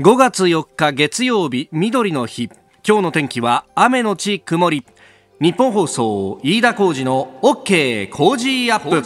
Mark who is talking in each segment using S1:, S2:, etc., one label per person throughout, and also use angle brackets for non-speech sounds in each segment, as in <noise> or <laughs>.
S1: 5月4日月曜日緑の日。今日の天気は雨のち曇り。日本放送飯田浩二の OK 工事アップ。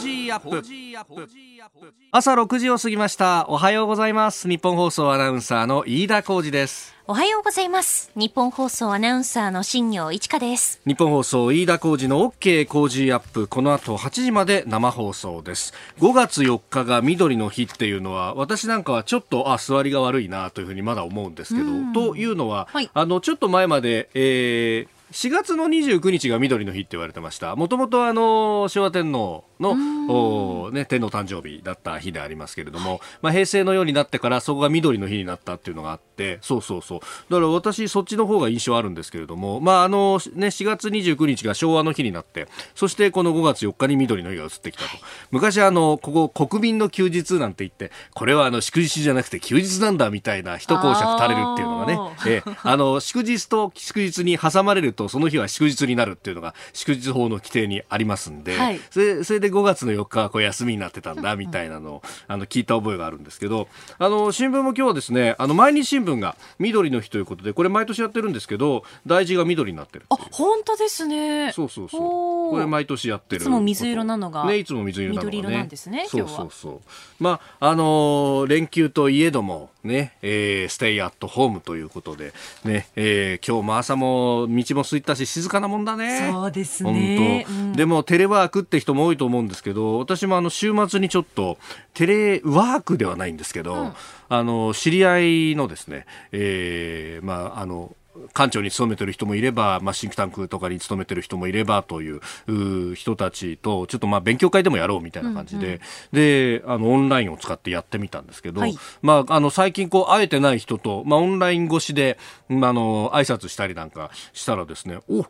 S1: 朝6時を過ぎました。おはようございます。日本放送アナウンサーの飯田浩二です。
S2: おはようございます。日本放送アナウンサーの新業一華です。
S1: 日本放送飯田浩二の OK 工事アップ。この後8時まで生放送です。5月4日が緑の日っていうのは私なんかはちょっとあ座りが悪いなというふうにまだ思うんですけどというのは、はい、あのちょっと前まで、えー4月の29日が緑の日って言われてました。もともとあの、昭和天皇の、ね、天皇誕生日だった日でありますけれども、はい、まあ平成のようになってからそこが緑の日になったっていうのがあって、そうそうそう。だから私そっちの方が印象あるんですけれども、まああの、ね、4月29日が昭和の日になって、そしてこの5月4日に緑の日が移ってきたと。昔あの、ここ国民の休日なんて言って、これはあの祝日じゃなくて休日なんだみたいな一講釈垂れるっていうのがね、えあの、祝日と祝日に挟まれるとその日は祝日になるっていうのが祝日法の規定にありますんで、はい、それそれで5月の4日はこう休みになってたんだみたいなのをあの聞いた覚えがあるんですけどあの新聞も今日はですねあの毎日新聞が緑の日ということでこれ毎年やってるんですけど大事が緑になってる
S2: あ本当ですね。
S1: そうそうそう。これ毎年やってる。い
S2: つも水色なのが
S1: ねいつも水色なのが、ね、
S2: 緑色なんですね
S1: そうそうそう。まああのー、連休といえどもね、えー、ステイアットホームということでね、えー、今日も朝も道も空いたし静かなもんだね。
S2: そうですね、
S1: うん、でもテレワークって人も多いと思うんですけど私もあの週末にちょっとテレワークではないんですけど、うん、あの知り合いのですね、えー、まああの官庁に勤めてる人もいれば、まあ、シンクタンクとかに勤めてる人もいればという人たちとちょっとまあ勉強会でもやろうみたいな感じで、うんうん、であのオンラインを使ってやってみたんですけど、はい、まあ、あの最近こう会えてない人と、まあ、オンライン越しで、まあ、あの挨拶したりなんかしたらですねお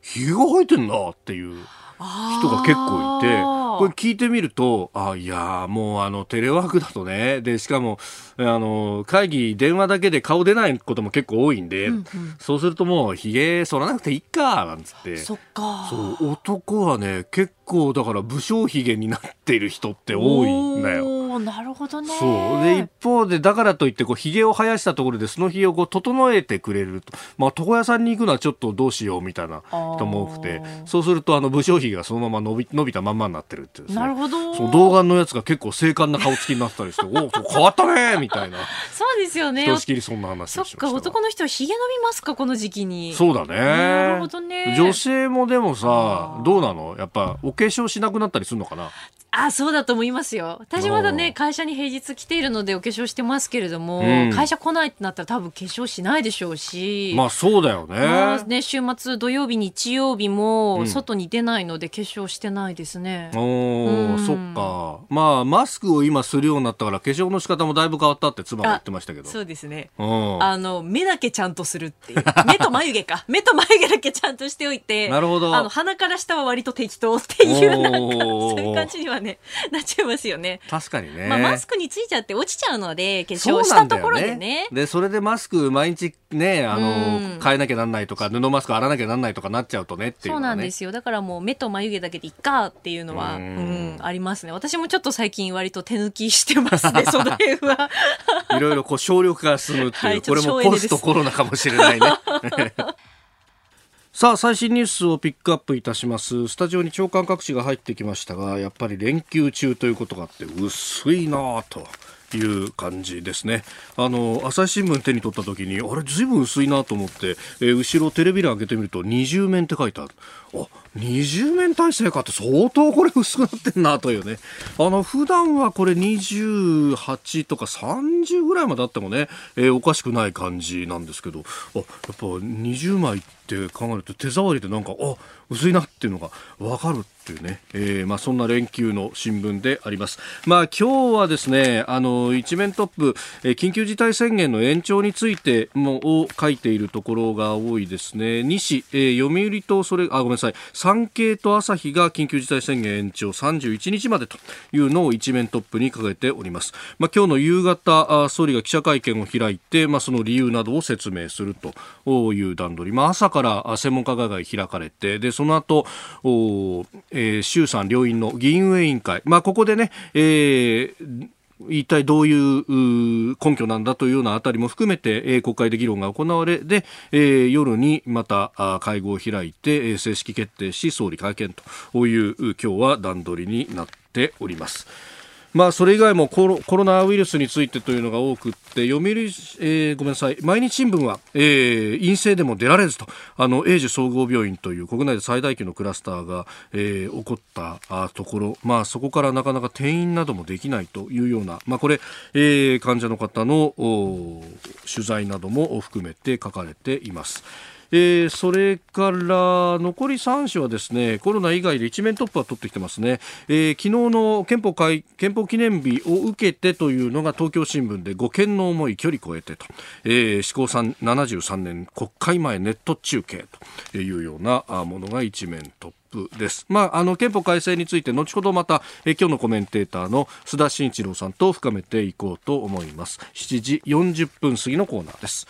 S1: ひげが生えてんなっていう人が結構いて。これ聞いてみると、あいやもうあのテレワークだとね、で、しかも、あの、会議、電話だけで顔出ないことも結構多いんで、うんうん、そうするともう、髭剃らなくていいか、なんつって。
S2: そっか。
S1: そう、男はね、結構だから武将髭になっている人って多いんだよ。
S2: なるほどね。
S1: そうで一方でだからといってこう髭を生やしたところでその髭をこう整えてくれると、まあ床屋さんに行くのはちょっとどうしようみたいな人も多くて、そうするとあの武将髭がそのまま伸び伸びたまんまになってるっていうね。
S2: なるほど。
S1: その童顔のやつが結構精悍な顔つきになったりして、<laughs> お変わったねみたいな。
S2: そうですよね。
S1: ひとしきりそんな話
S2: そっか男の人は髭伸びますかこの時期に。
S1: そうだね。
S2: なるほどね。
S1: 女性もでもさどうなの？やっぱお化粧しなくなったりするのかな？
S2: あそうだと思いますよ。私まだね会社に平日来ているのでお化粧してますけれども、うん、会社来ないってなったら多分化粧しないでしょうし。
S1: まあそうだよね,、まあ、
S2: ね週末土曜日日曜日も外に出ないので化粧してないですね、
S1: うん、お、うん、そっか。まあマスクを今するようになったから化粧の仕方もだいぶ変わったって妻が言ってましたけど。
S2: そうですね。あの目だけちゃんとするっていう。目と眉毛か。目と眉毛だけちゃんとしておいて。
S1: なるほど。
S2: あの鼻から下は割と適当っていうなんかそういう感じにはね <laughs> なっちゃいますよね。
S1: 確かにね、
S2: まあ、マスクについちゃって落ちちゃうので化粧したところでね。ね
S1: でそれでマスク毎日ねあの、うん、変えなきゃなんないとか布マスク洗わなきゃなんないとかなっちゃうとねっていう、ね、
S2: そうなんですよ。だからもう目と眉毛だけでいっかっていうのは、うん、ありますね。私もちょっと最近割と手抜きしてますね <laughs> その辺は。
S1: いろいろこう省力化進むっていう、はい、これもポストコロナかもしれないね <laughs> さあ最新ニュースをピックアップいたします。スタジオに長官各地が入ってきましたがやっぱり連休中ということがあって薄いなぁという感じですね。あの朝日新聞手に取った時にあれずいぶん薄いなと思って、えー、後ろテレビ欄開けてみると二重面って書いてある。あ二重面体制かって相当これ薄くなってんなというねあの普段はこれ28とか30ぐらいまであってもね、えー、おかしくない感じなんですけどあやっぱ20枚って考えると手触りでなんかあ薄いなっていうのが分かるっていうね、えー、まあ、そんな連休の新聞であります。まあ、今日はですね、あの、一面トップ、えー、緊急事態宣言の延長についてもを書いているところが多いですね。西、えー、読売と、それ、あ、ごめんなさい、産経と朝日が緊急事態宣言延長31日までというのを一面トップに掲げております。まあ、今日の夕方、総理が記者会見を開いて、まあ、その理由などを説明するという段取り。まあ、朝から専門家会が開かれて、で、その後、おえー、衆参両院の議員運営委員会、まあ、ここでね、えー一体どういう根拠なんだというようなあたりも含めて、え、国会で議論が行われで、え、夜にまた会合を開いて、え、正式決定し総理会見という今日は段取りになっております。まあ、それ以外もコロコロナウイルスについてというのが多くって読売、えー、ごめんなさい。毎日新聞は、えー、陰性でも出られずと。あの英樹総合病院という国内で最大級のクラスターが、えー、起こったところ、まあ、そこからなかなか転院などもできないというような、まあ、これ、えー、患者の方の取材なども含めて書かれています。えー、それから残り3種はですねコロナ以外で一面トップは取ってきてますね、えー、昨日の憲法会憲法記念日を受けてというのが東京新聞で護憲の思い距離超えてと、えー、施行73年国会前ネット中継というようなものが一面トップです。まあ、あの憲法改正について後ほどまたえ今日のコメンテーターの須田慎一郎さんと深めていこうと思います。7時40分過ぎのコーナーです。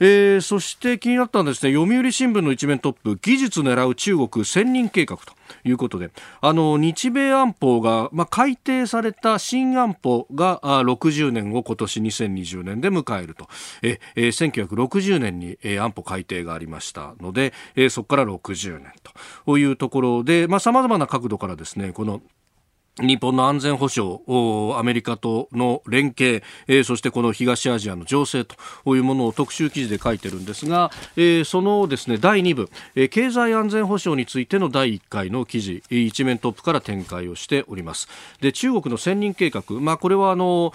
S1: えー、そして気になったんですね読売新聞の一面トップ技術狙う中国千人計画ということであの日米安保が、まあ、改定された新安保があ60年を今年2020年で迎えると。え、えー、1960年に、えー、安保改定がありましたので、えー、そこから60年というところでさまざ、まな角度からですねこの日本の安全保障、アメリカとの連携、えー、そしてこの東アジアの情勢というものを特集記事で書いてるんですが、えー、そのですね第2部、えー、経済安全保障についての第1回の記事、一面トップから展開をしております。で中国の千人計画、まあ、これはあの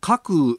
S1: 各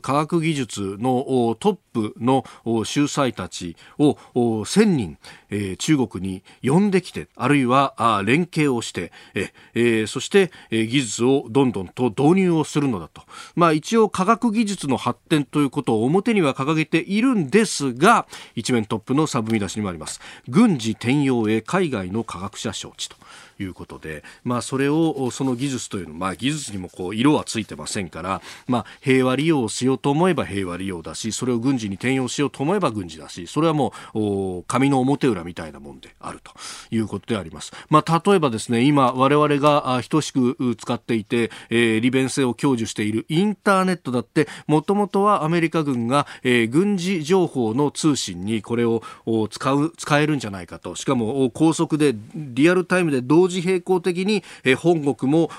S1: 科学技術のトップの秀才たちを1000人、えー、中国に呼んできてあるいは連携をして、えー、そして、してえー、技術をどんどんと導入をするのだと、まあ、一応科学技術の発展ということを表には掲げているんですが一面トップのサブ見出しにもあります。軍事転用へ海外の科学者招致と。いうことで、まあ、それをその技術というの、まあ、技術にもこう色はついてませんから、まあ、平和利用をしようと思えば平和利用だしそれを軍事に転用しようと思えば軍事だしそれはもう紙の表裏みたいなもんであるということであります。まあ、例えばですね今我々が等しく使っていて、えー、利便性を享受しているインターネットだってもともとはアメリカ軍が、えー、軍事情報の通信にこれを使う使えるんじゃないかとしかも高速でリアルタイムで同同時並行的に、え本国も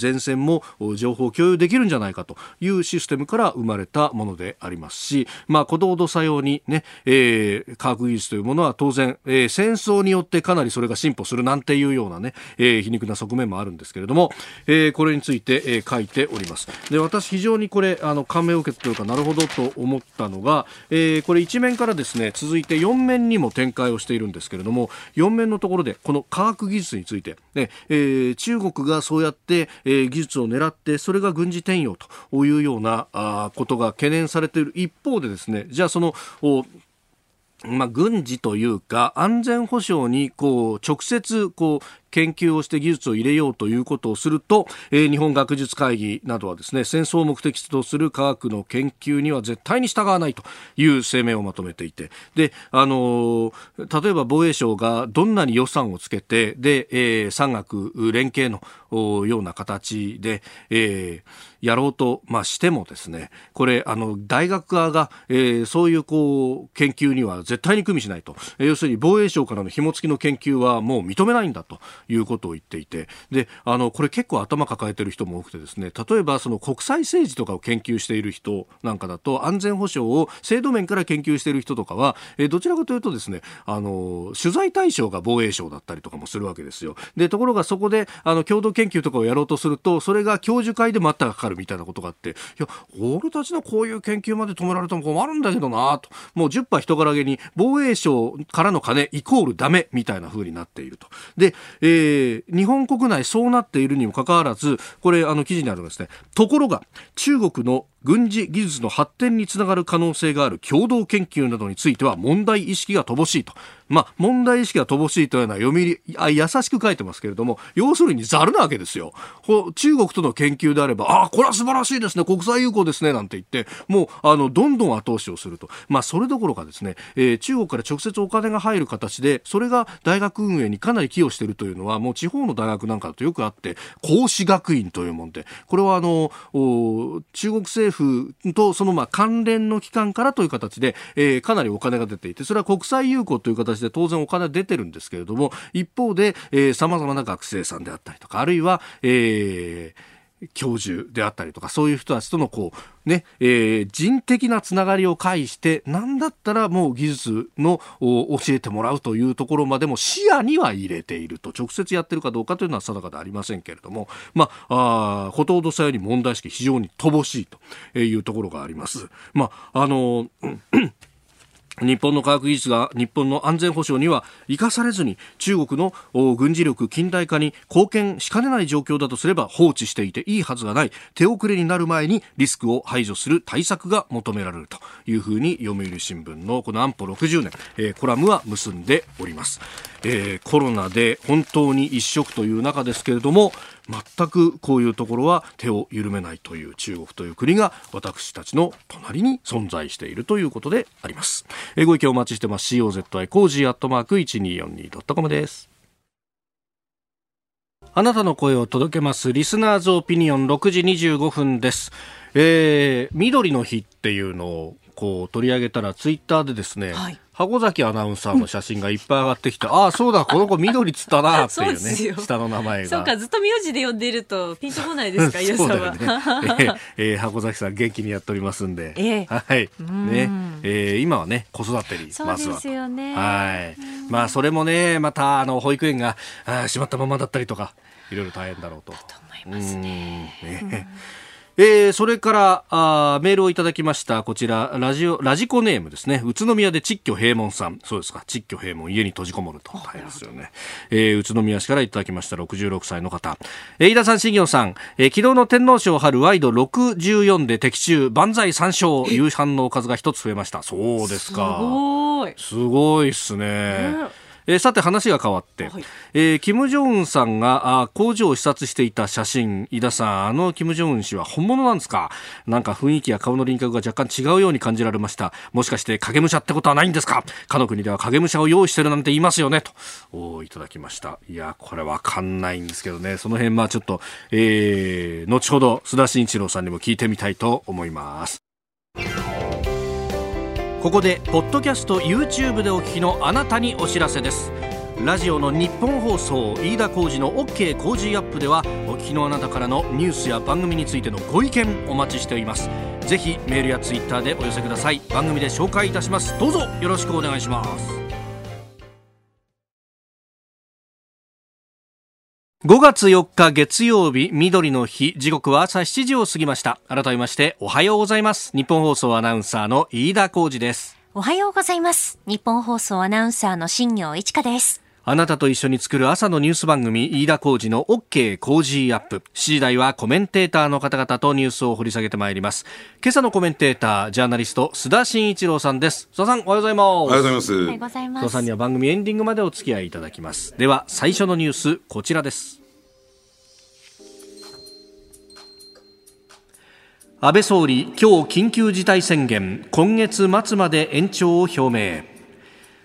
S1: 前線も情報を共有できるんじゃないかというシステムから生まれたものでありますし、まあ、ことほどさようにね、えー、科学技術というものは当然、えー、戦争によってかなりそれが進歩するなんていうようなね、えー、皮肉な側面もあるんですけれども、えー、これについて、えー、書いております。で、私非常にこれ、あの、感銘を受けたというか、なるほどと思ったのが、えー、これ一面からですね、続いて4面にも展開をしているんですけれども、4面のところで、この科学技術について、ねえー、中国がそうやって、えー、技術を狙ってそれが軍事転用というようなあことが懸念されている。一方でですねじゃあそのまあ、軍事というか安全保障にこう直接こう研究をして技術を入れようということをすると、えー、日本学術会議などはですね戦争を目的とする科学の研究には絶対に従わないという声明をまとめていてで、あのー、例えば防衛省がどんなに予算をつけてで、えー、産学連携のような形で、えー、やろうと、まあ、してもですねこれあの大学側が、えー、そういうこう研究には絶対に組みしないと、えー、要するに防衛省からの紐付きの研究はもう認めないんだと。いうことを言っていてであのこれ結構頭抱えている人も多くてですね例えばその国際政治とかを研究している人なんかだと安全保障を制度面から研究している人とかは、え、どちらかというとですねあの取材対象が防衛省だったりとかもするわけですよ。でところがそこであの共同研究とかをやろうとするとそれが教授会で待ったがかかるみたいなことがあっていや俺たちのこういう研究まで止められても困るんだけどなともう10波人柄げに防衛省からの金イコールダメみたいな風になっていると。で、ええー、日本国内そうなっているにもかかわらずこれあの記事にあるんですねところが中国の軍事技術の発展につながる可能性がある共同研究などについては問題意識が乏しいと。まあ、問題意識が乏しいというのは読みあ優しく書いてますけれども要するにざるなわけですよ。中国との研究であればああこれは素晴らしいですね。国際友好ですねなんて言ってもうあのどんどん後押しをすると、まあ、それどころかですね、えー、中国から直接お金が入る形でそれが大学運営にかなり寄与しているというのはもう地方の大学なんかだとよくあって孔子学院というもんでこれはあの中国政府府とそのまあ関連の機関からという形で、えー、かなりお金が出ていてそれは国際友好という形で当然お金出てるんですけれども一方でさまざまな学生さんであったりとかあるいは、えー教授であったりとかそういう人たちとのこうね、えー、人的なつながりを介して何だったらもう技術の教えてもらうというところまでも視野には入れていると直接やってるかどうかというのは定かではありませんけれどもまああことほどさより問題意識非常に乏しいというところがあります。まああの日本の科学技術が日本の安全保障には生かされずに中国の軍事力近代化に貢献しかねない状況だとすれば放置していていいはずがない手遅れになる前にリスクを排除する対策が求められるというふうに読売新聞のこの安保60年、えー、コラムは結んでおります、えー、コロナで本当に一色という中ですけれども全くこういうところは手を緩めないという中国という国が私たちの隣に存在しているということであります。えご意見お待ちしてます。COZY コージーアットマーク 1242.com です。あなたの声を届けますリスナーズオピニオン6時25分です。えー、緑の日っていうのをこう取り上げたらツイッターでですね、はい、箱崎アナウンサーの写真がいっぱい上がってきて、ああ、そうだ、この子緑つったなっていうね、<laughs> 下の名前が。
S2: そうか、ずっと名字で呼んでいるとピンとこないですか、飯田さんは。ね、<laughs> え
S1: ー、えー、箱崎さん元気にやっておりますんで。えー、はい。ね、えー、今はね、子育てに、まずは。
S2: そうですよね。
S1: はい。まあ、それもね、また、あの、保育園が、あ閉まったままだったりとか、いろいろ大変だろうと。と
S2: 思いますね。ね
S1: えー、それからあメールをいただきましたこちらラジオラジコネームですね。宇都宮で窒居平門さん。そうですか。窒居平門。家に閉じこもると。大変ですよね、えー、宇都宮市からいただきました66歳の方、えー、飯田さん新業さん、えー、昨日の天皇賞春ワイド64で的中。万歳三勝。夕飯のおかずが一つ増えました。そうですか。
S2: すごい。
S1: すごいっすね、えーえー、さて話が変わって、はい、えー、金正恩さんがあ工場を視察していた写真。井田さんあの金正恩氏は本物なんですか？なんか雰囲気や顔の輪郭が若干違うように感じられました。もしかして影武者ってことはないんですか？かの国では影武者を用意してるなんて言いますよね？とおいただきました。いやこれわかんないんですけどね。その辺まあちょっと、えー、後ほど須田慎一郎さんにも聞いてみたいと思いますここでポッドキャスト YouTube でお聞きのあなたにお知らせです。ラジオの日本放送飯田浩司の OK 工事アップではお聞きのあなたからのニュースや番組についてのご意見お待ちしております。ぜひメールやツイッターでお寄せください。番組で紹介いたします。どうぞよろしくお願いします。5月4日月曜日緑の日時刻は朝7時を過ぎました。改めましておはようございます。日本放送アナウンサーの飯田浩二です。
S2: おはようございます。日本放送アナウンサーの新業一華です。
S1: あなたと一緒に作る朝のニュース番組、飯田浩二の OK 工事アップ。7時台はコメンテーターの方々とニュースを掘り下げてまいります。今朝のコメンテーター、ジャーナリスト、須田慎一郎さんです。須田さん、おはようございます。お
S3: はようございます。おは
S2: ようございます。須
S1: 田さんには番組エンディングまでお付き合いいただきます。では、最初のニュース、こちらです。安倍総理、今日緊急事態宣言、今月末まで延長を表明。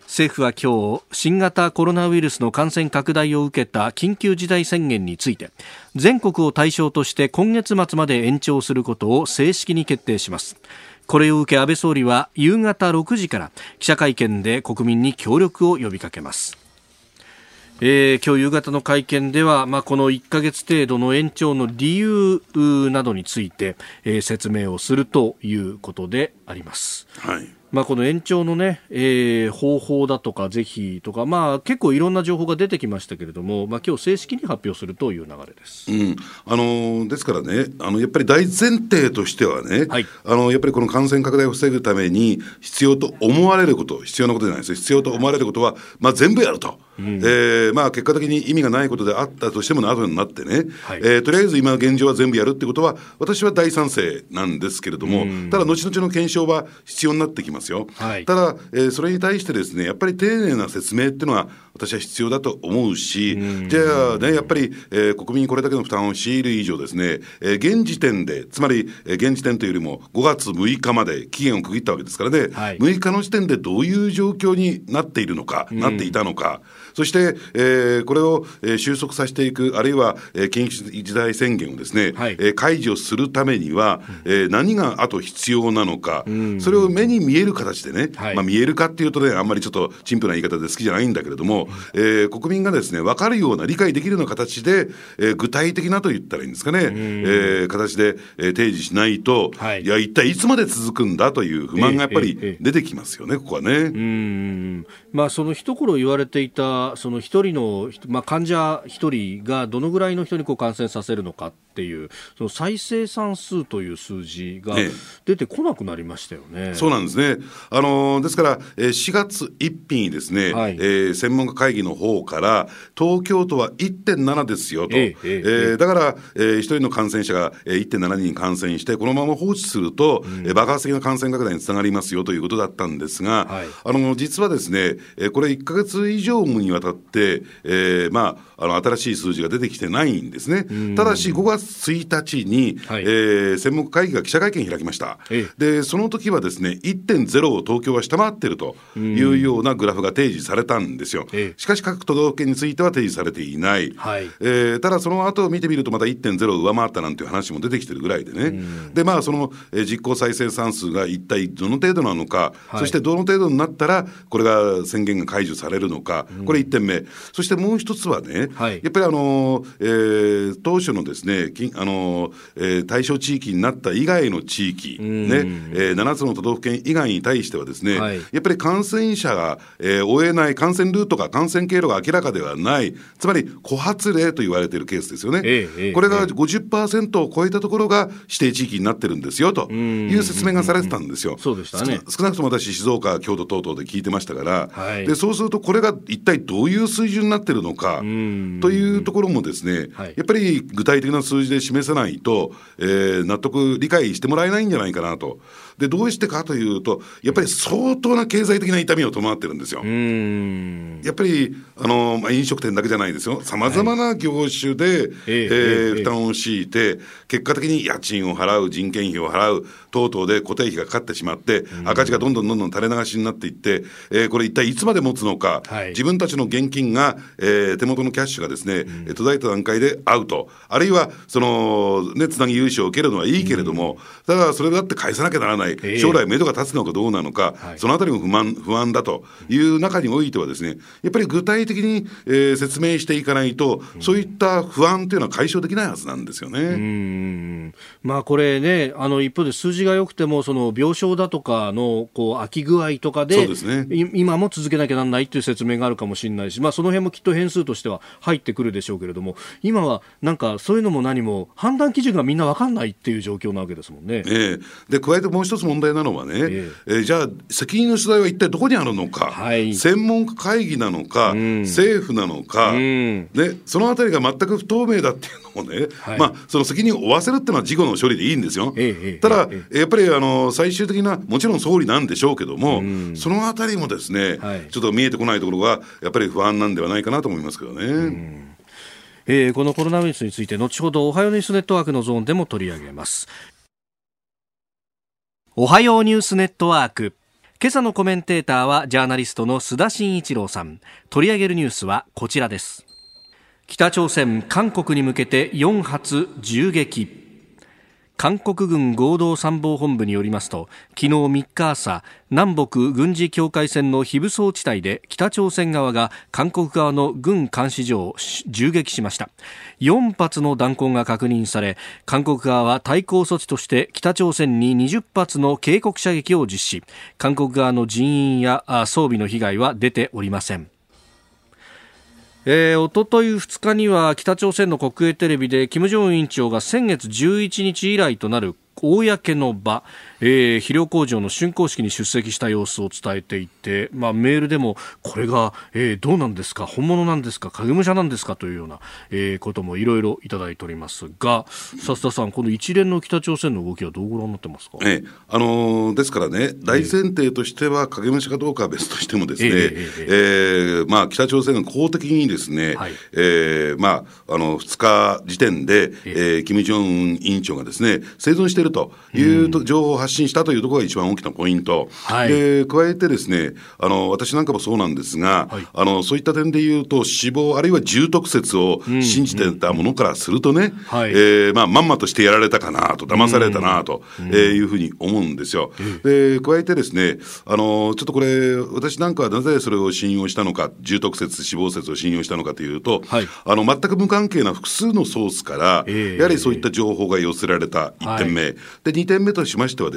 S1: 政府は今日、新型コロナウイルスの感染拡大を受けた緊急事態宣言について、全国を対象として今月末まで延長することを正式に決定します。これを受け安倍総理は夕方6時から記者会見で国民に協力を呼びかけます。えー、今日夕方の会見では、まあ、この1ヶ月程度の延長の理由などについて、えー、説明をするということであります。
S3: はい
S1: まあ、この延長のね、えー、方法だとか是非とか、まあ、結構いろんな情報が出てきましたけれども、まあ今日正式に発表するという流れです、
S3: うん、あのですからねあの、やっぱり大前提としてはね、はい、あのやっぱりこの感染拡大を防ぐために必要と思われること、必要なことじゃないです必要と思われることは、まあ、全部やると。うん、えー、まあ、結果的に意味がないことであったとしても後になってね、はい、えー、とりあえず今現状は全部やるってことは私は大賛成なんですけれども、うん、ただ後々の検証は必要になってきますよ。はい、ただ、えー、それに対してですねやっぱり丁寧な説明っていうのは私は必要だと思うし、うん、じゃあねやっぱり、えー、国民にこれだけの負担を強いる以上ですね、えー、現時点でつまり、えー、現時点というよりも5月6日まで期限を区切ったわけですからね、はい、6日の時点でどういう状況になっているのか、なっていたのか。そして、えー、これを、えー、収束させていく、あるいは、えー、緊急事態宣言をですね、はい、えー、解除するためには、うん、えー、何があと必要なのか、うん、それを目に見える形でね、はい、まあ、見えるかっていうとね、あんまりちょっと陳腐な言い方で好きじゃないんだけれども、うん、えー、国民がですね、分かるような、理解できるような形で、えー、具体的なと言ったらいいんですかね、うん、えー、形で、えー、提示しないと、はい、いや、一体いつまで続くんだという不満がやっぱり出てきますよね、ここはね。
S1: うん。まあ、その一頃言われていた、その一人のまあ、患者1人がどのぐらいの人にこう感染させるのかっていうその再生産数という数字が出てこなくなりましたよね。
S3: ねそうなんですね。あのですから、4月1日にですね、はい、えー、専門家会議の方から東京都は1.7ですよと、えー、えー、だから、えー、1人の感染者が1.7人感染してこのまま放置すると、うん、爆発的な感染拡大につながりますよということだったんですが、はい、あの実はですね、これ1か月以上にわたって、えー、まあ、あの新しい数字が出てきてないんですね。ただし、5月1日に、はい、えー、専門家会議が記者会見開きました。で、その時はですね、1.0を東京は下回ってるというようなグラフが提示されたんですよ。しかし、各都道府県については提示されていない。はい、えー、ただ、その後を見てみると、また1.0を上回ったなんていう話も出てきてるぐらいでね。で、まあ、その、えー、実効再生産数が一体どの程度なのか、はい、そしてどの程度になったら、これが宣言が解除されるのか、これ1点目。そしてもう一つはね、はい、やっぱりあの、えー、当初のですね、あの、えー、対象地域になった以外の地域、ね、えー、7つの都道府県以外に対してはですね、はい、やっぱり感染者が、えー、追えない、感染ルートが、感染経路が明らかではない、つまり枯渇例と言われているケースですよね。えー、これが50%を超えたところが指定地域になってるんですよという説明がされてたんですよ。
S1: そうでしたね。
S3: 少なくとも私、静岡、京都等々で聞いてましたから、はい、でそうすると、これが一体どういう水準になってるのかというところもですね、はい、やっぱり具体的な数字で示さないと、えー、納得、理解してもらえないんじゃないかなと。で、どうしてかというと、やっぱり相当な経済的な痛みを伴ってるんですよ。やっぱり、あの、まあ、飲食店だけじゃないですよ。さまざまな業種で、はい、えー、えー、負担を強いて、結果的に家賃を払う、人件費を払う、等々で固定費がかかってしまって、赤字がどんどんどんどん垂れ流しになっていって、えー、これ一体いつまで持つのか、はい、自分たちの現金が、えー、手元のキャッシュがですね、うん、途絶えた段階でアウト。あるいは、その、ね、つなぎ融資を受けるのはいいけれども、うん、ただそれだって返さなきゃならない。将来目処が立つのかどうなのか、そのあたりも不満、不安だという中においてはですね、やっぱり具体的に、えー、説明していかないと、そういった不安というのは解消できないはずなんですよね。うん。
S1: まあこれね、あの一方で数字が良くても、その病床だとかのこう空き具合とかで、ね、今も続けなきゃなんないという説明があるかもしれないし、まあその辺もきっと変数としては入ってくるでしょうけれども、今はなんかそういうのも何も判断基準がみんな分かんないっていう状況なわけですもんね。
S3: ええ、で加えてもう一つ問題なのはね、えー、えー、じゃあ責任の取材は一体どこにあるのか、はい、専門家会議なのか、うん、政府なのか、うん、ね、そのあたりが全く不透明だっていうのもね、はい、まあその責任を負わせるっていうのは事後の処理でいいんですよ。えー、ただ、やっぱりあの最終的なもちろん総理なんでしょうけども、うん、そのあたりもですね、はい、ちょっと見えてこないところがやっぱり不安なんではないかなと思いますけどね。
S1: えー、このコロナウイルスについて後ほどおはようニュースネットワークのゾーンでも取り上げますおはようニュースネットワーク。今朝のコメンテーターはジャーナリストの須田慎一郎さん。取り上げるニュースはこちらです。北朝鮮韓国に向けて4発銃撃。韓国軍合同参謀本部によりますと昨日3日朝南北軍事境界線の非武装地帯で北朝鮮側が韓国側の軍監視所を銃撃しました。4発の弾痕が確認され韓国側は対抗措置として北朝鮮に20発の警告射撃を実施。韓国側の人員や装備の被害は出ておりません。えー、おととい2日には北朝鮮の国営テレビで金正恩委員長が先月11日以来となる公の場、えー、肥料工場の竣工式に出席した様子を伝えていて、まあ、メールでもこれが、えー、どうなんですか本物なんですか影武者なんですかというような、えー、こともいろいろいただいておりますが笹田さんこの一連の北朝鮮の動きはどうご覧になってますか、
S3: ええあのー、ですからね大前提としては影武者かどうかは別としてもですね、えー、えー、まあ、北朝鮮が公的にですね、はい、えー、まあ、あの2日時点で、えー、金正恩委員長がですね生存しているという情報を発信したというところが一番大きなポイント、はい、で加えてですねあの私なんかもそうなんですが、はい、あのそういった点でいうと死亡あるいは重篤説を信じてたものからするとね、うんうん、えー、まあ、まんまとしてやられたかなと騙されたなと、うん、えー、いうふうに思うんですよ。で加えてですねあのちょっとこれ私なんかはなぜそれを信用したのか重篤説死亡説を信用したのかというと、はい、あの全く無関係な複数のソースから、えー、やはりそういった情報が寄せられた1点目、はい、で2点目としましてはですね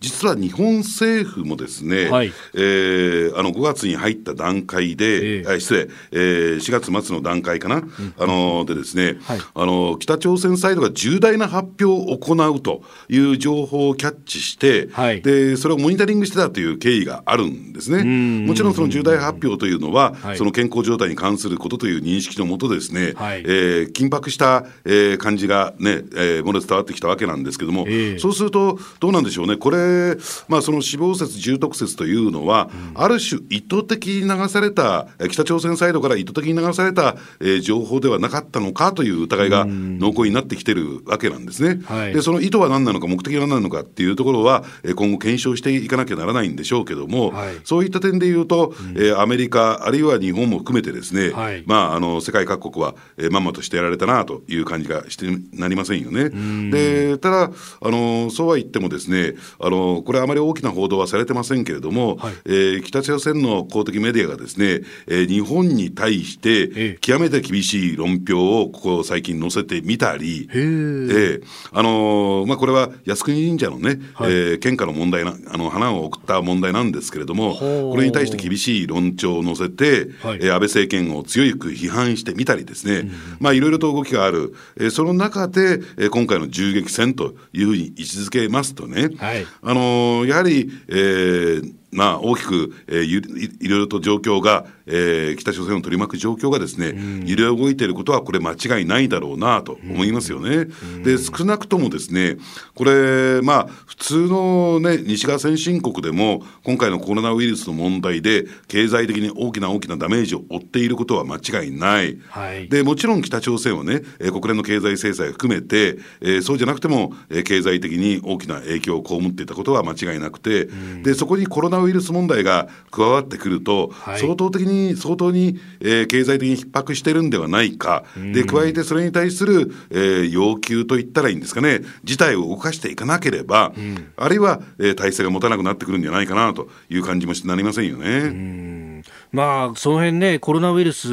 S3: 実は日本政府もですね、はい、えー、あの5月に入った段階で、えー、失礼、えー、4月末の段階かな、うん、あのでですね、はい、あの北朝鮮サイドが重大な発表を行うという情報をキャッチして、はい、でそれをモニタリングしてたという経緯があるんですね。もちろんその重大発表というのは、その健康状態に関することという認識のもとですね、はい、えー、緊迫した、えー、感じがね、えー、漏れ伝わってきたわけなんですけども、えー、そうすると、どうなんでしょう？ね、これ、まあ、その死亡説、重篤説というのは、うん、ある種、意図的に流された、北朝鮮サイドから意図的に流された、えー、情報ではなかったのかという疑いが濃厚になってきてるわけなんですね。はい、で、その意図は何なのか、目的は何なのかっていうところは、今後検証していかなきゃならないんでしょうけども、はい、そういった点でいうと、うん、えー、アメリカ、あるいは日本も含めてですね、はい、まあ、あの世界各国は、えー、まんまとしてやられたなという感じがしてなりませんよね。でただあの、そうは言ってもですねあの、これ、あまり大きな報道はされてませんけれども、はい、えー、北朝鮮の公的メディアがですね、えー、日本に対して、極めて厳しい論評をここ最近載せてみたり、えー、あのまあ、これは靖国神社のね、はい、えー、献花の問題なあの花を送った問題なんですけれども、これに対して厳しい論調を載せて、はい、えー、安倍政権を強く批判してみたりですね、うん、まあ、いろいろと動きがある、えー、その中で、えー、今回の銃撃戦というふうに位置づけますとね、はい、あのー、やはり、えー、まあ、大きく、えー、いろいろと状況が、えー、北朝鮮を取り巻く状況がですね、揺れ動いていることは、これ、間違いないだろうなと思いますよね。で、少なくともですね、これ、まあ、普通のね、西側先進国でも、今回のコロナウイルスの問題で、経済的に大きな大きなダメージを負っていることは間違いない。はい、で、もちろん北朝鮮はね、えー、国連の経済制裁を含めて、えー、そうじゃなくても、えー、経済的に大きな影響を被っていたことは間違いなくて、で、そこにコロナウイルス問題が加わってくると、はい、相当的に、相当に、えー、経済的に逼迫してるんではないか、で、加えてそれに対する、えー、要求といったらいいんですかね、事態を動かしていかなければ、うん、あるいは、えー、体制が持たなくなってくるんじゃないかなという感じもしてなりませんよね。
S1: まあ、その辺ね、コロナウイルス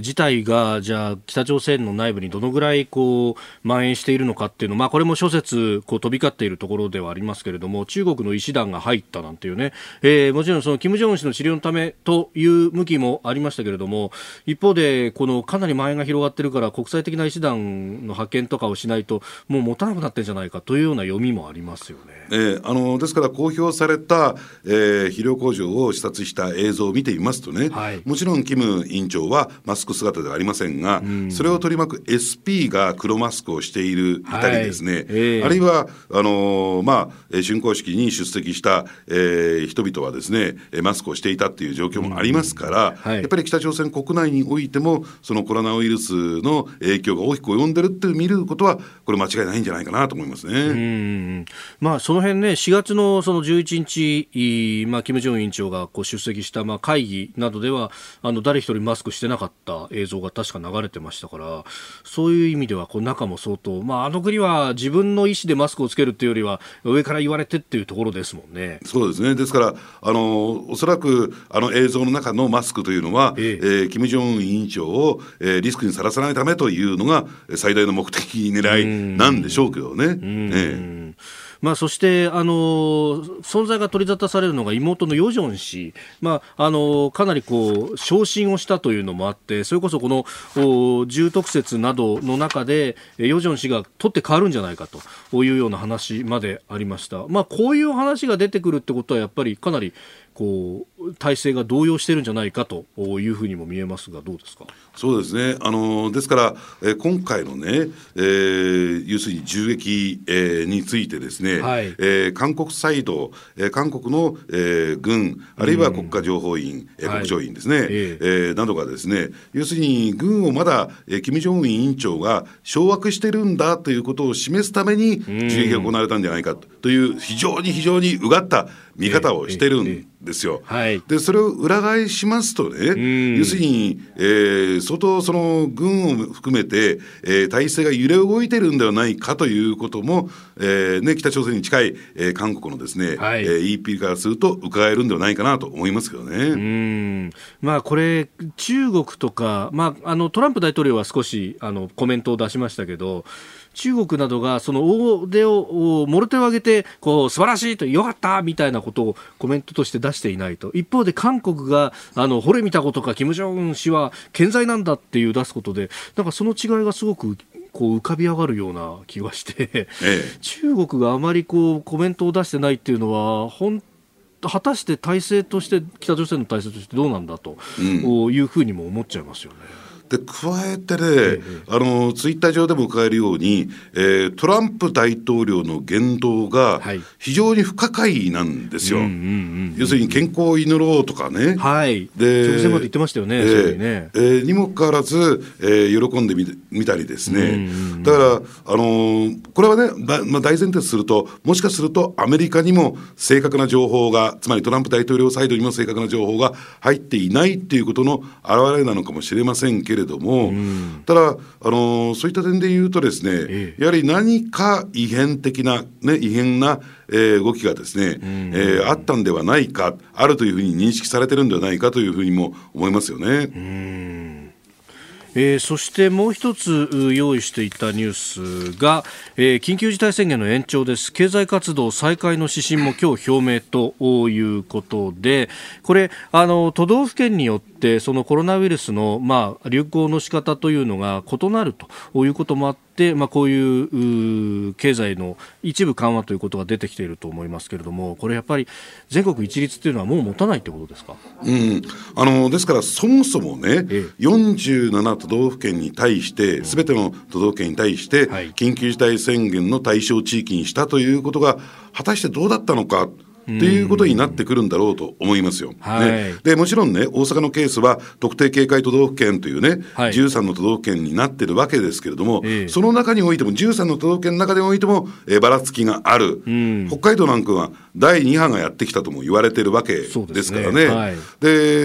S1: 自体が、じゃあ、北朝鮮の内部にどのぐらい、こう、蔓延しているのかっていうのまあ、これも諸説、こう、飛び交っているところではありますけれども、中国の医師団が入ったなんていうね、えー、もちろん、その、金正恩氏の治療のためという向きもありましたけれども、一方で、この、かなり蔓延が広がってるから、国際的な医師団の派遣とかをしないと、もう持たなくなってんじゃないかというような読みもありますよね。
S3: えー、あの、ですから、公表された、えー、肥料工場を視察した映像を見てみますとね、はい、もちろん、キム委員長はマスク姿ではありませんが、うん、それを取り巻く SP が黒マスクをしている、い。たりですね、はいえ。ー、あるいは、あのー、まあ、竣工式に出席した、えー、人々はですね、マスクをしていたっていう状況もありますから、うん。はい、やっぱり北朝鮮国内においても、そのコロナウイルスの影響が大きく及んでるって見ることは、これ間違いないんじゃないかなと思いますね。
S1: まあ、その辺ね、4月のその11日、まあ、金正恩委員長がこう出席した、まあ、会議などどではあの誰一人マスクしてなかった映像が確か流れてましたからそういう意味ではこう中も相当、まあ、あの国は自分の意思でマスクをつけるっていうよりは上から言われてっていうところですもんね。
S3: そうですね。ですからあのおそらくあの映像の中のマスクというのは、ええ。えー、金正恩委員長を、えー、リスクにさらさないためというのが最大の目的狙いなんでしょうけどね。ええ
S1: まあ、そして、あの存在が取り沙汰されるのが妹のヨジョン氏、まあ、あのかなりこう昇進をしたというのもあってそれこそこの重篤説などの中でヨジョン氏が取って変わるんじゃないかというような話までありました。まあ、こういう話が出てくるってことはやっぱりかなりこう体制が動揺してるんじゃないかというふうにも見えますが、どうですか？
S3: そうですね、あのですから、えー、今回のね、えー、要するに銃撃、えー、についてですね、はい、えー、韓国サイド、えー、韓国の、えー、軍、あるいは国家情報院、うん、国情院ですね、はい、えー、などがですね、要するに軍をまだ、えー、金正恩委員長が掌握してるんだということを示すために、銃撃が行われたんじゃないかという、非常に非常にうがった見方をしてるんですよ。はい、でそれを裏返しますとね、要するに、えー、相当その軍を含めて、えー、体制が揺れ動いてるんではないかということも、えーね、北朝鮮に近い、えー、韓国のですね、はい、えー、EP からすると伺えるんではないかなと思いますけどね。うん
S1: まあ、これ、中国とか、まあ、あのトランプ大統領は少しあのコメントを出しましたけど、中国などがその大手をもろ手を挙げてこう素晴らしいとよかったみたいなことをコメントとして出していないと。一方で韓国があの惚れ見たことか金正恩氏は健在なんだっていう出すことでなんかその違いがすごくこう浮かび上がるような気がして、ええ、中国があまりこうコメントを出してないっていうのは本果たして体制として北朝鮮の体制としてどうなんだと、いうふうにも思っちゃいますよね。
S3: で加えてね、ええ、あのツイッター上でも伺えるように、えー、トランプ大統領の言動が非常に不可解なんですよ。要するに健康を祈ろうとかね。
S1: はい、で直前まで言ってましたよね、えー、ね。
S3: えー、にもかかわらず、えー、喜んでみみたりですね、だから、あのー、これはね、だまあ、大前提とすると、もしかするとアメリカにも正確な情報が、つまりトランプ大統領サイドにも正確な情報が入っていないっていうことの表れなのかもしれませんけれどれども、ただ、あのそういった点で言うとですね、ええ、やはり何か異変的な、ね、異変な、えー、動きがですね、えー、あったんではないか、あるというふうに認識されてるんではないかというふうにも思いますよね。
S1: えー、そしてもう一つ用意していたニュースが、えー、緊急事態宣言の延長です。経済活動再開の指針も今日表明ということでこれあの都道府県によってそのコロナウイルスの、まあ、流行の仕方というのが異なるということもあって、まあ、こういう経済の一部緩和ということが出てきていると思いますけれどもこれやっぱり全国一律というのはもう持たないということですか、
S3: うん、あのですからそもそもね、ええ、47都道府県に対して、すべての都道府県に対して、緊急事態宣言の対象地域にしたということが、果たしてどうだったのか。っていうことになってくるんだろうと思いますよ。はい、ね、でもちろんね、大阪のケースは特定警戒都道府県というね、はい、13の都道府県になってるわけですけれども、えー、その中においても、13の都道府県の中でおいても、えー、ばらつきがある、北海道なんかは第2波がやってきたとも言われてるわけですからね。で、ね。は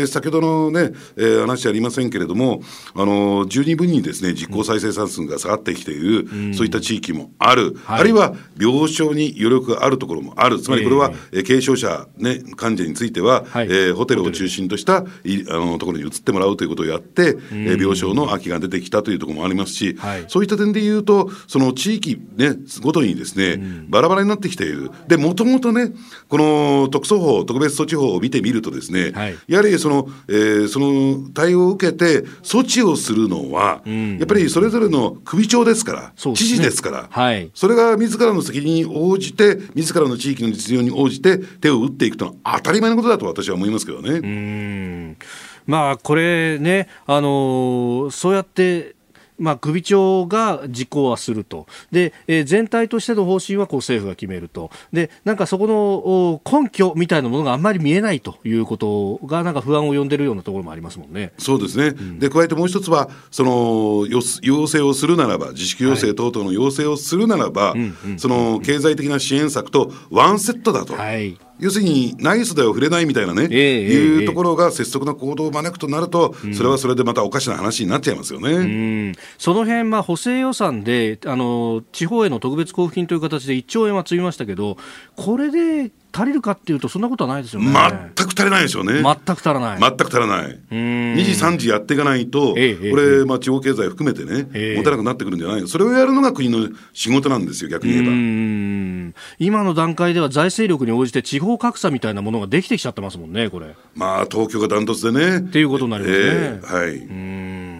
S3: い、先ほどのね、えー、話ありませんけれども、あの十二分にですね、実効再生産数が下がってきている、うん、そういった地域もある、あるいは病床に余力があるところもある、つまりこれは、えー軽症者、ね、患者については、はい、えー、ホテルを中心としたいあのところに移ってもらうということをやって、うん、えー、病床の空きが出てきたというところもありますし、はい、そういった点で言うと、その地域、ね、ごとにですね、うん、バラバラになってきている。で、もともとね、この特措法、特別措置法を見てみるとですね、はい、やはりその、えー、その対応を受けて、措置をするのは、うん、やっぱりそれぞれの首長ですから、ね、知事ですから、はい、それが自らの責任に応じて、自らの地域の実情に応じて手を打っていくというのは当たり前のことだと私は思いますけどね。うん
S1: まあ、これね、あのそうやってまあ、首長が実行はすると、でえー、全体としての方針はこう政府が決めると、でなんかそこの根拠みたいなものがあんまり見えないということが、なんか不安を呼んでるようなところもありますもんね。
S3: そうですね、うん、で加えてもう一つは、その要請をするならば、自粛要請等々の要請をするならば、はい、その経済的な支援策とワンセットだと。はい要するにナイスだよ触れないみたいなね、えー、いうところが拙速な行動を招くとなると、それはそれでまたおかしな話になっちゃいますよね、
S1: その辺、まあ補正予算であの地方への特別交付金という形で1兆円は積みましたけどこれで足りるかっていうと、そんなことはないですよね。
S3: 全く足りないでしょうね。
S1: 全く足らない。
S3: 全く足らない。2時、3時やっていかないと、ええ、これ、まあ、地方経済含めてね、え、持たなくなってくるんじゃないそれをやるのが国の仕事なんですよ、逆に言えば。
S1: 今の段階では財政力に応じて地方格差みたいなものができてきちゃってますもんね、これ。
S3: まあ、東京がダントツでね。
S1: っていうことになりますね。
S3: はい。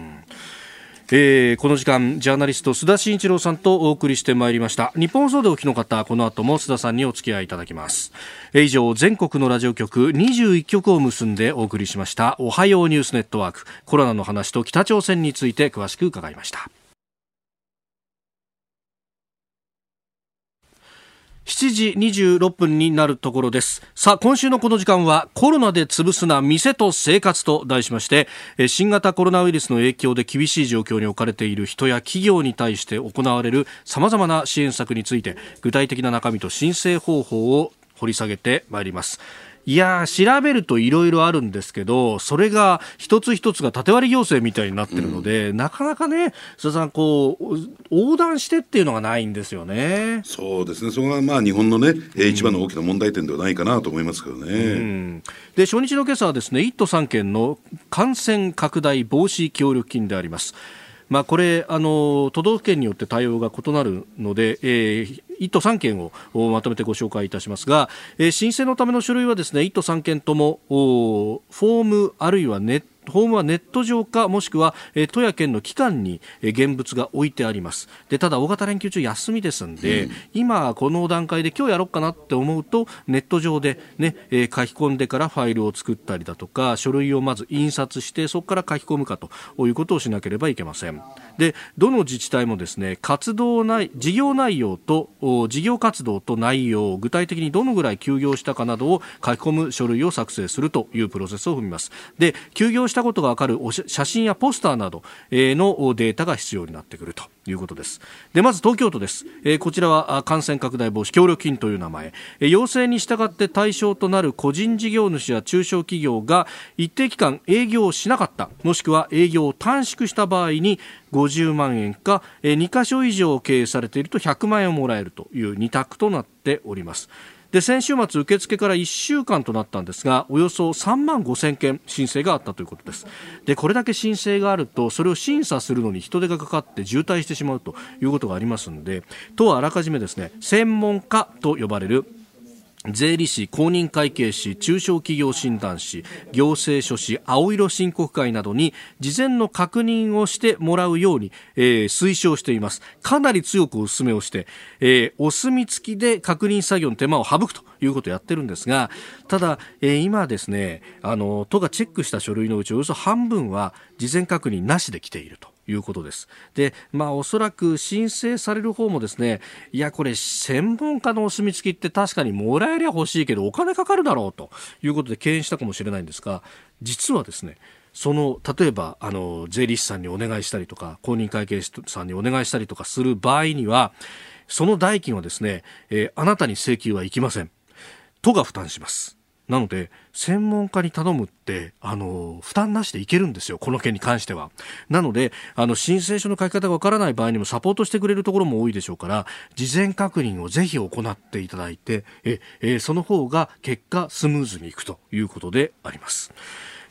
S1: えー、この時間ジャーナリスト須田慎一郎さんとお送りしてまいりました。日本放送でお聞きの方この後も須田さんにお付き合いいただきます、えー、以上全国のラジオ局21局を結んでお送りしました。おはようニュースネットワークコロナの話と北朝鮮について詳しく伺いました。7時26分になるところです。さあ今週のこの時間はコロナで潰すな店と生活と題しまして新型コロナウイルスの影響で厳しい状況に置かれている人や企業に対して行われるさまざまな支援策について具体的な中身と申請方法を掘り下げてまいります。いや調べるといろいろあるんですけど、それが一つ一つが縦割り行政みたいになってるので、うん、なかなかね、須田さん、こう、横断してっていうのがないんですよね。
S3: そうですね、そこがまあ日本のね、うん、一番の大きな問題点ではないかなと思いますけどね。うん、
S1: で、初日の今朝はですね、1都3県の感染拡大防止協力金であります。まあ、これあの、都道府県によって対応が異なるので、えー、1都3県をまとめてご紹介いたしますが、えー、申請のための書類はですね1都3県ともフォームあるいはネットホームはネット上かもしくは、えー、都や県の機関に、えー、現物が置いてあります。でただ大型連休中休みですんで、うん、今この段階で今日やろうかなって思うとネット上でね、えー、書き込んでからファイルを作ったりだとか書類をまず印刷してそこから書き込むかということをしなければいけません。でどの自治体もですね活動内事業内容と事業活動と内容具体的にどのぐらい休業したかなどを書き込む書類を作成するというプロセスを踏みます。で休業したことが分かる写真やポスターなどのデータが必要になってくると。いうことです。でまず東京都です、えこちらは感染拡大防止協力金という名前、え要請に従って対象となる個人事業主や中小企業が一定期間営業をしなかったもしくは営業を短縮した場合に50万円か、え2箇所以上経営されていると100万円をもらえるという2択となっております。で先週末受付から1週間となったんですがおよそ3万5000件申請があったということです。でこれだけ申請があるとそれを審査するのに人手がかかって渋滞してしまうということがありますので都はあらかじめですね専門家と呼ばれる税理士、公認会計士、中小企業診断士、行政書士、青色申告会などに事前の確認をしてもらうように、えー、推奨しています。かなり強くお勧めをして、えー、お墨付きで確認作業の手間を省くということをやってるんですが、ただ、えー、今ですね、あの、都がチェックした書類のうちおよそ半分は事前確認なしで来ていると。いうことです。で、まあおそらく申請される方もですね、いやこれ専門家のお墨付きって確かにもらえりゃ欲しいけどお金かかるだろうということで敬遠したかもしれないんですが、実はですね、その例えばあの税理士さんにお願いしたりとか公認会計士さんにお願いしたりとかする場合にはその代金はですね、えー、あなたに請求はいきません都が負担しますなので、専門家に頼むって、あの、負担なしでいけるんですよ、この件に関しては。なので、あの、申請書の書き方がわからない場合にもサポートしてくれるところも多いでしょうから、事前確認をぜひ行っていただいて、え、えその方が結果スムーズにいくということであります。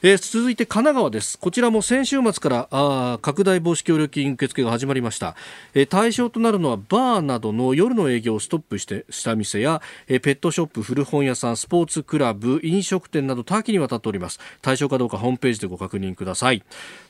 S1: えー、続いて神奈川です。こちらも先週末からあ拡大防止協力金受付が始まりました、えー、対象となるのはバーなどの夜の営業をストップしてした店や、えー、ペットショップ、古本屋さん、スポーツクラブ、飲食店など多岐にわたっております。対象かどうかホームページでご確認ください。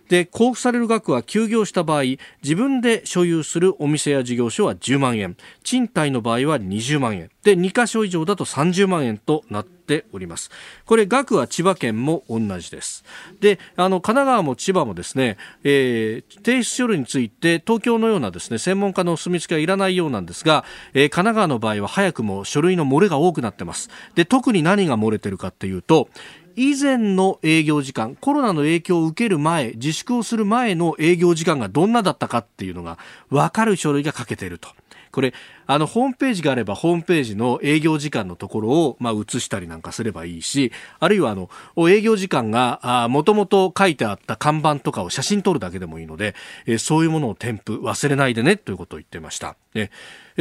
S1: で交付される額は休業した場合自分で所有するお店や事業所は10万円。賃貸の場合は20万円。で2箇所以上だと30万円となっております。これ額は千葉県も同じです。であの神奈川も千葉もですね、えー、提出書類について東京のようなですね専門家のお墨付きはいらないようなんですが、えー、神奈川の場合は早くも書類の漏れが多くなってます。で特に何が漏れてるかっていうと以前の営業時間コロナの影響を受ける前自粛をする前の営業時間がどんなだったかっていうのが分かる書類が書けていると。これあのホームページがあればホームページの営業時間のところを、まあ、写したりなんかすればいいしあるいはあの営業時間がもともと書いてあった看板とかを写真撮るだけでもいいので、えー、そういうものを添付忘れないでねということを言ってました。ね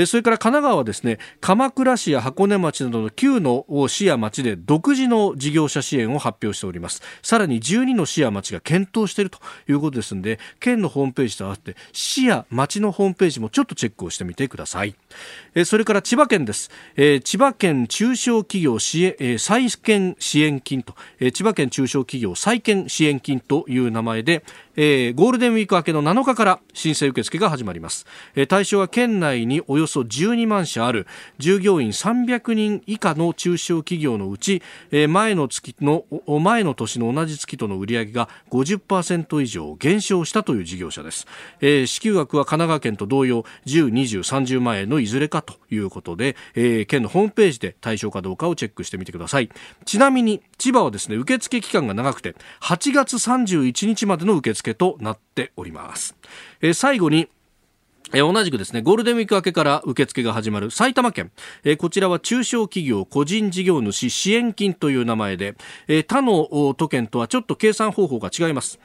S1: それから神奈川はですね鎌倉市や箱根町などの9の市や町で独自の事業者支援を発表しておりますさらに12の市や町が検討しているということですので県のホームページと合わせて市や町のホームページもちょっとチェックをしてみてくださいえそれから千葉県です、え千葉県中小企業支援、え再建支援金と、え千葉県中小企業再建支援金という名前で、えー、ゴールデンウィーク明けの7日から申請受付が始まります、えー、対象は県内におよそ12万社ある従業員300人以下の中小企業のうち、えー、前の月の前の年の同じ月との売上が50%以上減少したという事業者です、えー、支給額は神奈川県と同様10、20、30万円のいずれかということで、えー、県のホームページで対象かどうかをチェックしてみてください。ちなみに千葉はですね受付期間が長くて8月31日までの受付となっております。え、最後にえ同じくですね、ゴールデンウィーク明けから受付が始まる埼玉県。えこちらは中小企業個人事業主支援金という名前で、え他の都県とはちょっと計算方法が違います。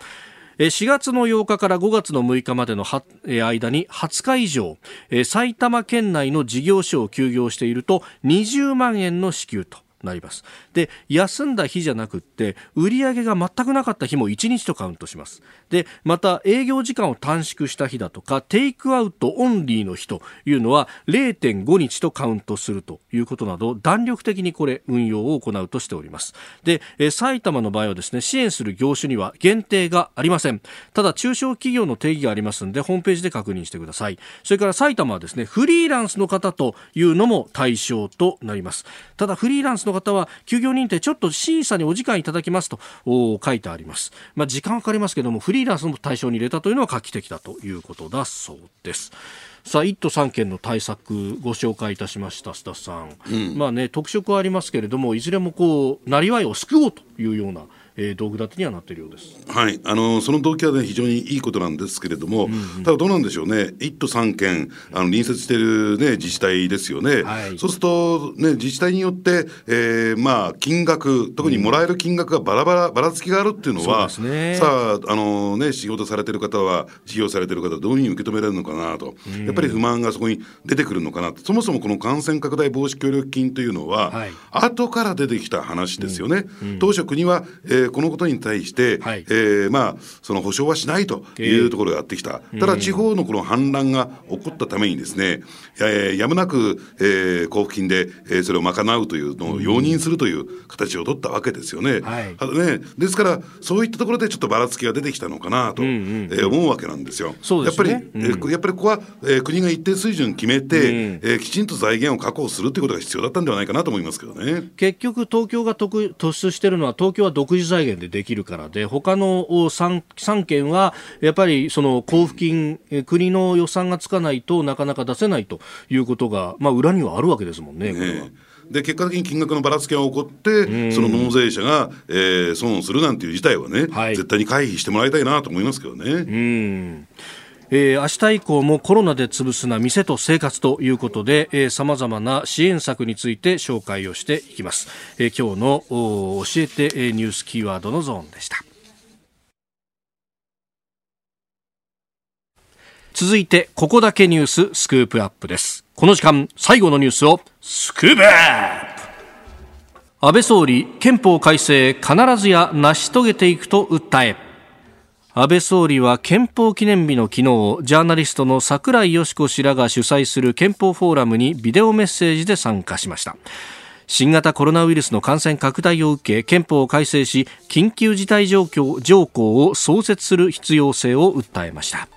S1: 4月の8日から5月の6日までの間に20日以上埼玉県内の事業所を休業していると20万円の支給となります。で休んだ日じゃなくって売上が全くなかった日も1日とカウントします。でまた営業時間を短縮した日だとかテイクアウトオンリーの日というのは0.5日とカウントするということなど弾力的にこれ運用を行うとしております。で埼玉の場合はですね支援する業種には限定がありません。ただ中小企業の定義がありますのでホームページで確認してください。それから埼玉はですねフリーランスの方というのも対象となります。ただフリーランスの方は休業認定ちょっと審査にお時間いただきますと書いてあります。まあ、時間かかりますけどもフリーランスの対象に入れたというのは画期的だということだそうです。さあ1都3県の対策ご紹介いたしました須田さん、うん、まあね特色はありますけれどもいずれもこうなりわいを救おうというようなえー、道具立てにはなっているようです。
S3: はい、あのその動機はね非常にいいことなんですけれども、うんうん、ただどうなんでしょうね、一都三県あの隣接しているね自治体ですよね。はい、そうするとね自治体によって、えー、まあ金額特にもらえる金額がバラバラばらつきがあるっていうのは、ね、さああのね仕事されてる方は事業されてる方はどういうふうに受け止められるのかなと、うん、やっぱり不満がそこに出てくるのかなと。そもそもこの感染拡大防止協力金というのは、はい、後から出てきた話ですよね。うん。うん、当初国は、えー、このことに対して、はい、えー、まあ、その保証はしないというところがやってきた、えー、ただ地方のこの反乱が起こったためにですね、えー、やむなく、えー、交付金で、えー、それを賄うというのを容認するという形を取ったわけですよね。はい、ねですから、そういったところでちょっとばらつきが出てきたのかなと、うんうん、えー、思うわけなんですよ。すね、やっぱり、うん、えー、やっぱりここは、えー、国が一定水準決めて、うん、えー、きちんと財源を確保するということが必要だったんではないかなと思いますけどね。
S1: 結局、東京が突出してるのは、東京は独自財源でできるからで、他の 3, 3県はやっぱりその交付金、国の予算がつかないとなかなか出せないということが、まあ、裏にはあるわけですもんね。ね
S3: で結果的に金額のばらつきが起こって、その納税者が、えー、損をするなんていう事態はね、はい、絶対に回避してもらいたいなと思いますけどね。うん
S1: えー、明日以降もコロナで潰すな店と生活ということでさまざまな支援策について紹介をしていきます、えー、今日の教えてニュースキーワードのゾーンでした。続いてここだけニューススクープアップです。この時間最後のニュースをスクープアップ。安倍総理憲法改正必ずや成し遂げていくと訴え。安倍総理は憲法記念日の昨日ジャーナリストの櫻井よし子氏らが主催する憲法フォーラムにビデオメッセージで参加しました。新型コロナウイルスの感染拡大を受け憲法を改正し緊急事態状況条項を創設する必要性を訴えました。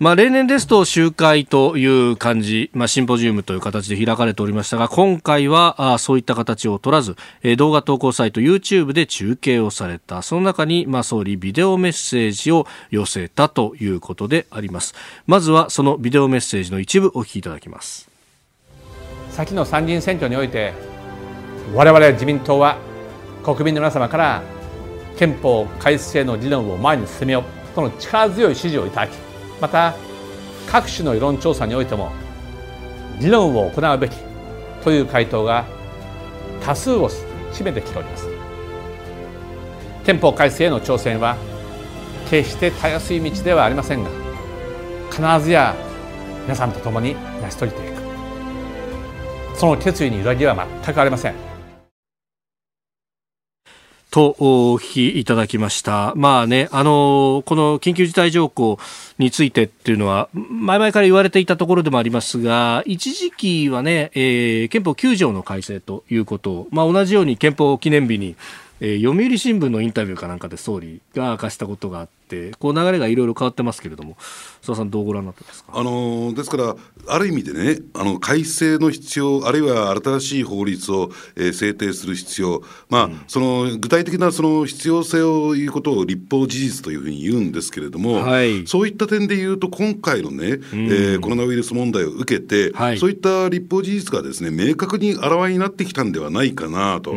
S1: まあ、例年ですと集会という感じ、まあ、シンポジウムという形で開かれておりましたが今回はあそういった形を取らず、えー、動画投稿サイト YouTube で中継をされた。その中に、まあ、総理ビデオメッセージを寄せたということであります。まずはそのビデオメッセージの一部お聞きいただきます。
S4: 先の参議院選挙において我々自民党は国民の皆様から憲法改正の議論を前に進めようとの力強い支持をいただきまた各種の世論調査においても議論を行うべきという回答が多数を占めてきております。憲法改正への挑戦は決してたやすい道ではありませんが必ずや皆さんと共に成し遂げていく。その決意に裏切りは全くありません。
S1: とお聞きいただきました。まあね、あの、この緊急事態条項についてっていうのは、前々から言われていたところでもありますが、一時期はね、えー、憲法9条の改正ということを、まあ同じように憲法記念日に、えー、読売新聞のインタビューかなんかで総理が明かしたことがあって、こう流れがいろいろ変わってますけれども、須田さん、どうご覧になってますか、
S3: あのですから、ある意味でね、あの改正の必要、あるいは新しい法律を、えー、制定する必要、まあ、うん、その具体的なその必要性をいうことを立法事実というふうに言うんですけれども、はい、そういった点で言うと、今回のね、うん、えー、コロナウイルス問題を受けて、はい、そういった立法事実がですね明確にあらわになってきたんではないかなと、つ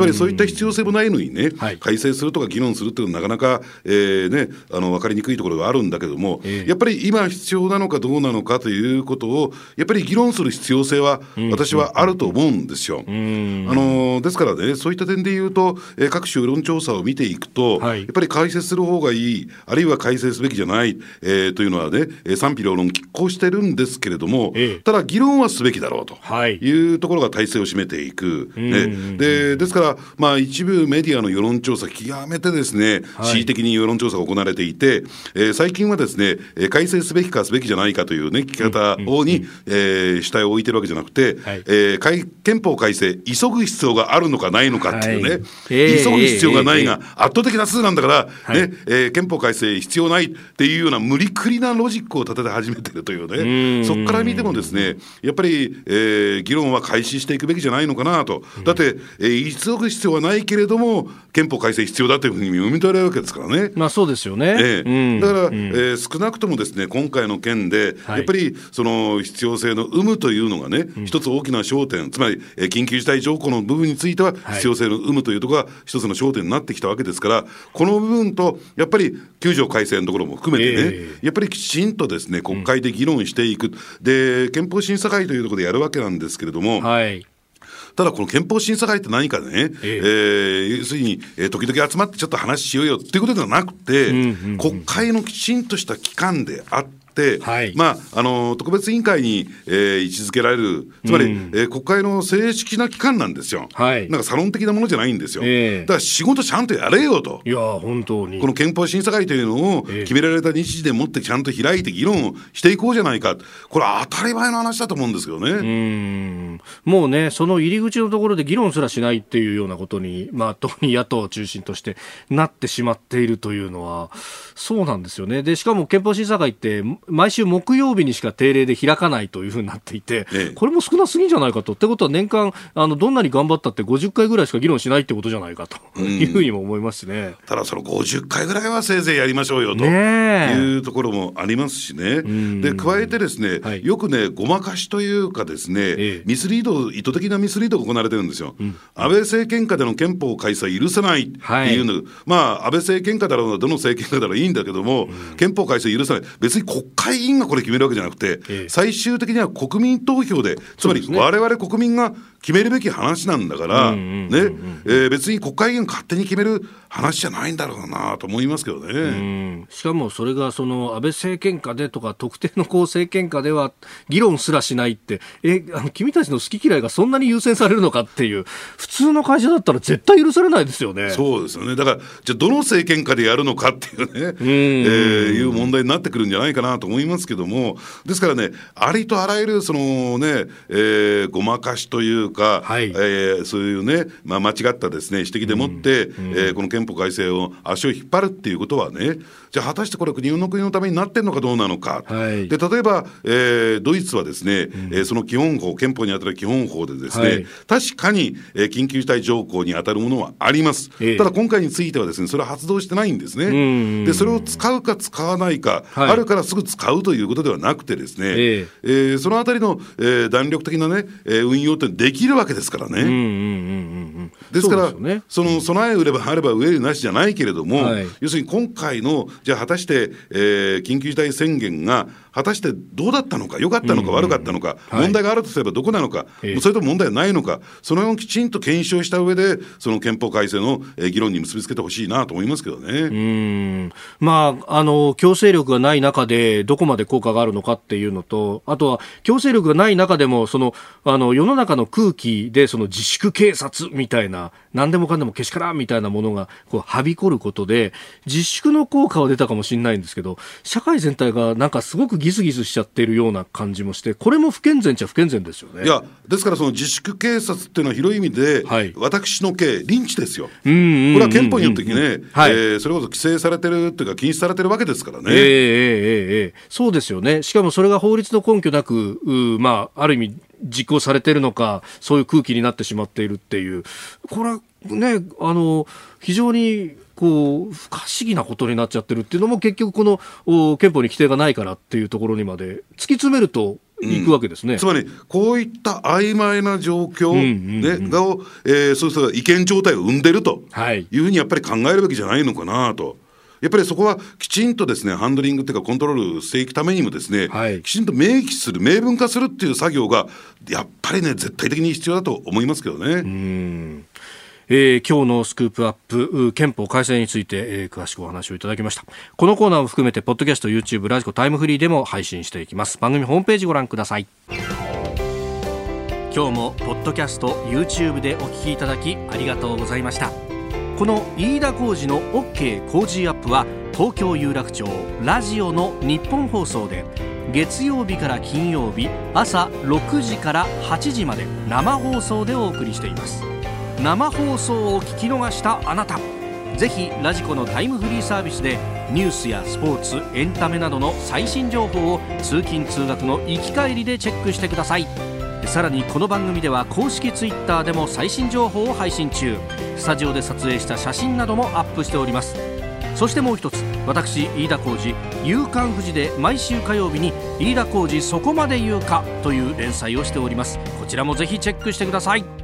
S3: まりそういった必要性もないのにね、はい、改正するとか議論するっていうのは、なかなか、えーね、あの分かりにくいところがあるんだけども、えー、やっぱりり今必要なのかどうなのかということを、やっぱり議論する必要性は、私はあると思うんですよ。あのですからね、そういった点で言うと、えー、各種世論調査を見ていくと、はい、やっぱり改正する方がいい、あるいは改正すべきじゃない、えー、というのはね、賛否両論、拮抗してるんですけれども、ええ、ただ議論はすべきだろうとい。うところが体制を占めていく。ね、でですから、まあ、一部メディアの世論調査、極めてですね、はい、恣意的に世論調査が行われていて、えー、最近はですね、改正すべきかすべきじゃないかというね、聞き方をに、えー、主体を置いてるわけじじゃなくて、はい、えー、憲法改正、急ぐ必要があるのかないのかっていうね、はい。えー、急ぐ必要がないが、圧倒的な数なんだから、はい、ねえー、憲法改正必要ないっていうような無理くりなロジックを立てて始めてるというね、そこから見てもですね、やっぱり、えー、議論は開始していくべきじゃないのかなと、だって、えー、急ぐ必要はないけれども、憲法改正必要だというふうに読み取れるわけですからね。
S1: まあそうですよね。
S3: えー、だから、えー、少なくともですね、今回の件で、やっぱりその必要性の有無というのがね、一つ大きな焦点、つまり、えー、緊急事態条項の部分については、必要性の有無というところが一つの焦点になってきたわけですから、この部分と、やっぱり9条改正のところも含めてね、えー、やっぱりきちんとですね、国会で議論していく、うん、で、憲法審査会というところでやるわけなんですけれども、はいただこの憲法審査会って何かね、えー、えー、要するに、えー、時々集まってちょっと話しようよっていうことではなくて、うんうんうん、国会のきちんとした機関であって、、はい、まあ、あの特別委員会に、えー、位置づけられる、つまり、うん、えー、国会の正式な機関なんですよ、はい、なんかサロン的なものじゃないんですよ、えー、だから仕事ちゃんとやれよと、
S1: いや本当に。
S3: この憲法審査会というのを決められた日時でもってちゃんと開いて議論をしていこうじゃないか、これ、当たり前の話だと思うんですけどね。
S1: うん。もうね、その入り口のところで議論すらしないっていうようなことに、まあ、特に野党を中心としてなってしまっているというのは、そうなんですよね。でしかも憲法審査会って毎週木曜曜日にしか定例で開かないというふうになっていて、ええ、これも少なすぎんじゃないかと。ってことは年間、あの、どんなに頑張ったって50回ぐらいしか議論しないってことじゃないかと。いうふうにも思いますしね。
S3: ただその50回ぐらいはせいぜいやりましょうよと。いうところもありますしね。で、加えてですね、はい、よくね、ごまかしというかですね、ええ、ミスリード、意図的なミスリードが行われてるんですよ。うん、安倍政権下での憲法改正許さないっていうの、はい、まあ、安倍政権下だろうが、どの政権下だろういいんだけども、うん、憲法改正許さない。別に国会議員がこれ決めるわけじゃなくて、最終的には国民投票で、つまりわれわれ国民が決めるべき話なんだから、ね、え別に国会議員勝手に決める話じゃないんだろうなと思いますけどね。
S1: しかもそれがその安倍政権下でとか特定のこう政権下では議論すらしないって、え、あの君たちの好き嫌いがそんなに優先されるのかっていう、普通の会社だったら絶対許されないですよね。
S3: そうですよね。だから、じゃあどの政権下でやるのかっていうね、えー、いう問題になってくるんじゃないかなと思いますけども、ですからね、ありとあらゆるそのね、えー、ごまかしというか、はい、えー、そういうね、まあ、間違ったですね指摘でもって、うんうん、えー、この憲法改正を足を引っ張るっていうことはね、じゃあ果たしてこれ、日本の国のためになってるのかどうなのか、はい、で例えば、えー、ドイツはですね、うん、えー、その基本法、憲法にあたる基本法でですね、はい、確かに、えー、緊急事態条項に当たるものはあります、えー、ただ今回についてはですね、それは発動してないんですね。で、それを使うか使わないか、はい、あるからすぐ使うということではなくてですね、えー、えー、そのあたりの、えー、弾力的なね、えー、運用ってできるわけですからね。ですから、ね、その備え売ればあれば憂るなしじゃないけれども、はい、要するに今回の、じゃあ果たして、えー、緊急事態宣言が、果たしてどうだったのか、良かったのか、悪かったのか、問題があるとすればどこなのか、それとも問題はないのか、その辺をきちんと検証した上で、その憲法改正の議論に結びつけてほしいなと思いますけどね。
S1: うん。まあ、あの強制力がない中で、どこまで効果があるのかっていうのと、あとは強制力がない中でも、そのあの世の中の空空気で、その自粛警察みたいな、何でもかんでもけしからんみたいなものがこうはびこることで、自粛の効果は出たかもしれないんですけど、社会全体がなんかすごくギスギスしちゃっているような感じもして、これも不健全っちゃ不健全ですよね。
S3: いや、ですからその自粛警察っていうのは広い意味で、はい、私の刑、リンチですよ。これは憲法によってね、はい、えー、それこそ規制されてるっていうか、禁止されてるわけですからね。えー、えー、
S1: えー、そうですよね。しかもそれが法律の根拠なく、まあ、ある意味、実行されてるのか、そういう空気になってしまっているっていう、これはね、あの、非常にこう不可思議なことになっちゃってるっていうのも結局この憲法に規定がないからっていうところにまで突き詰めるといくわけですね、うん、
S3: つまりこういった曖昧な状況、ねがを、えー、そうした意見状態を生んでると。い。うふうにやっぱり考えるべきじゃないのかなと。やっぱりそこはきちんとですね、ハンドリングっていうかコントロールしていくためにもですね、はい、きちんと明記する、明文化するっていう作業が、やっぱりね、絶対的に必要だと思いますけどね。
S1: えー、今日のスクープアップ憲法改正について、えー、詳しくお話をいただきました。このコーナーを含めてポッドキャスト YouTube ラジコタイムフリーでも配信していきます。番組ホームページご覧ください。今日もポッドキャスト YouTube でお聞きいただきありがとうございました。この飯田浩司の OK 工事アップは東京有楽町ラジオの日本放送で月曜日から金曜日朝6時から8時まで生放送でお送りしています。生放送を聞き逃したあなた。ぜひラジコのタイムフリーサービスでニュースやスポーツエンタメなどの最新情報を通勤通学の行き帰りでチェックしてください。さらにこの番組では公式 Twitter でも最新情報を配信中。スタジオで撮影した写真などもアップしております。そしてもう一つ私飯田浩司「夕刊富士」で毎週火曜日に「飯田浩司そこまで言うか」という連載をしております。こちらもぜひチェックしてください。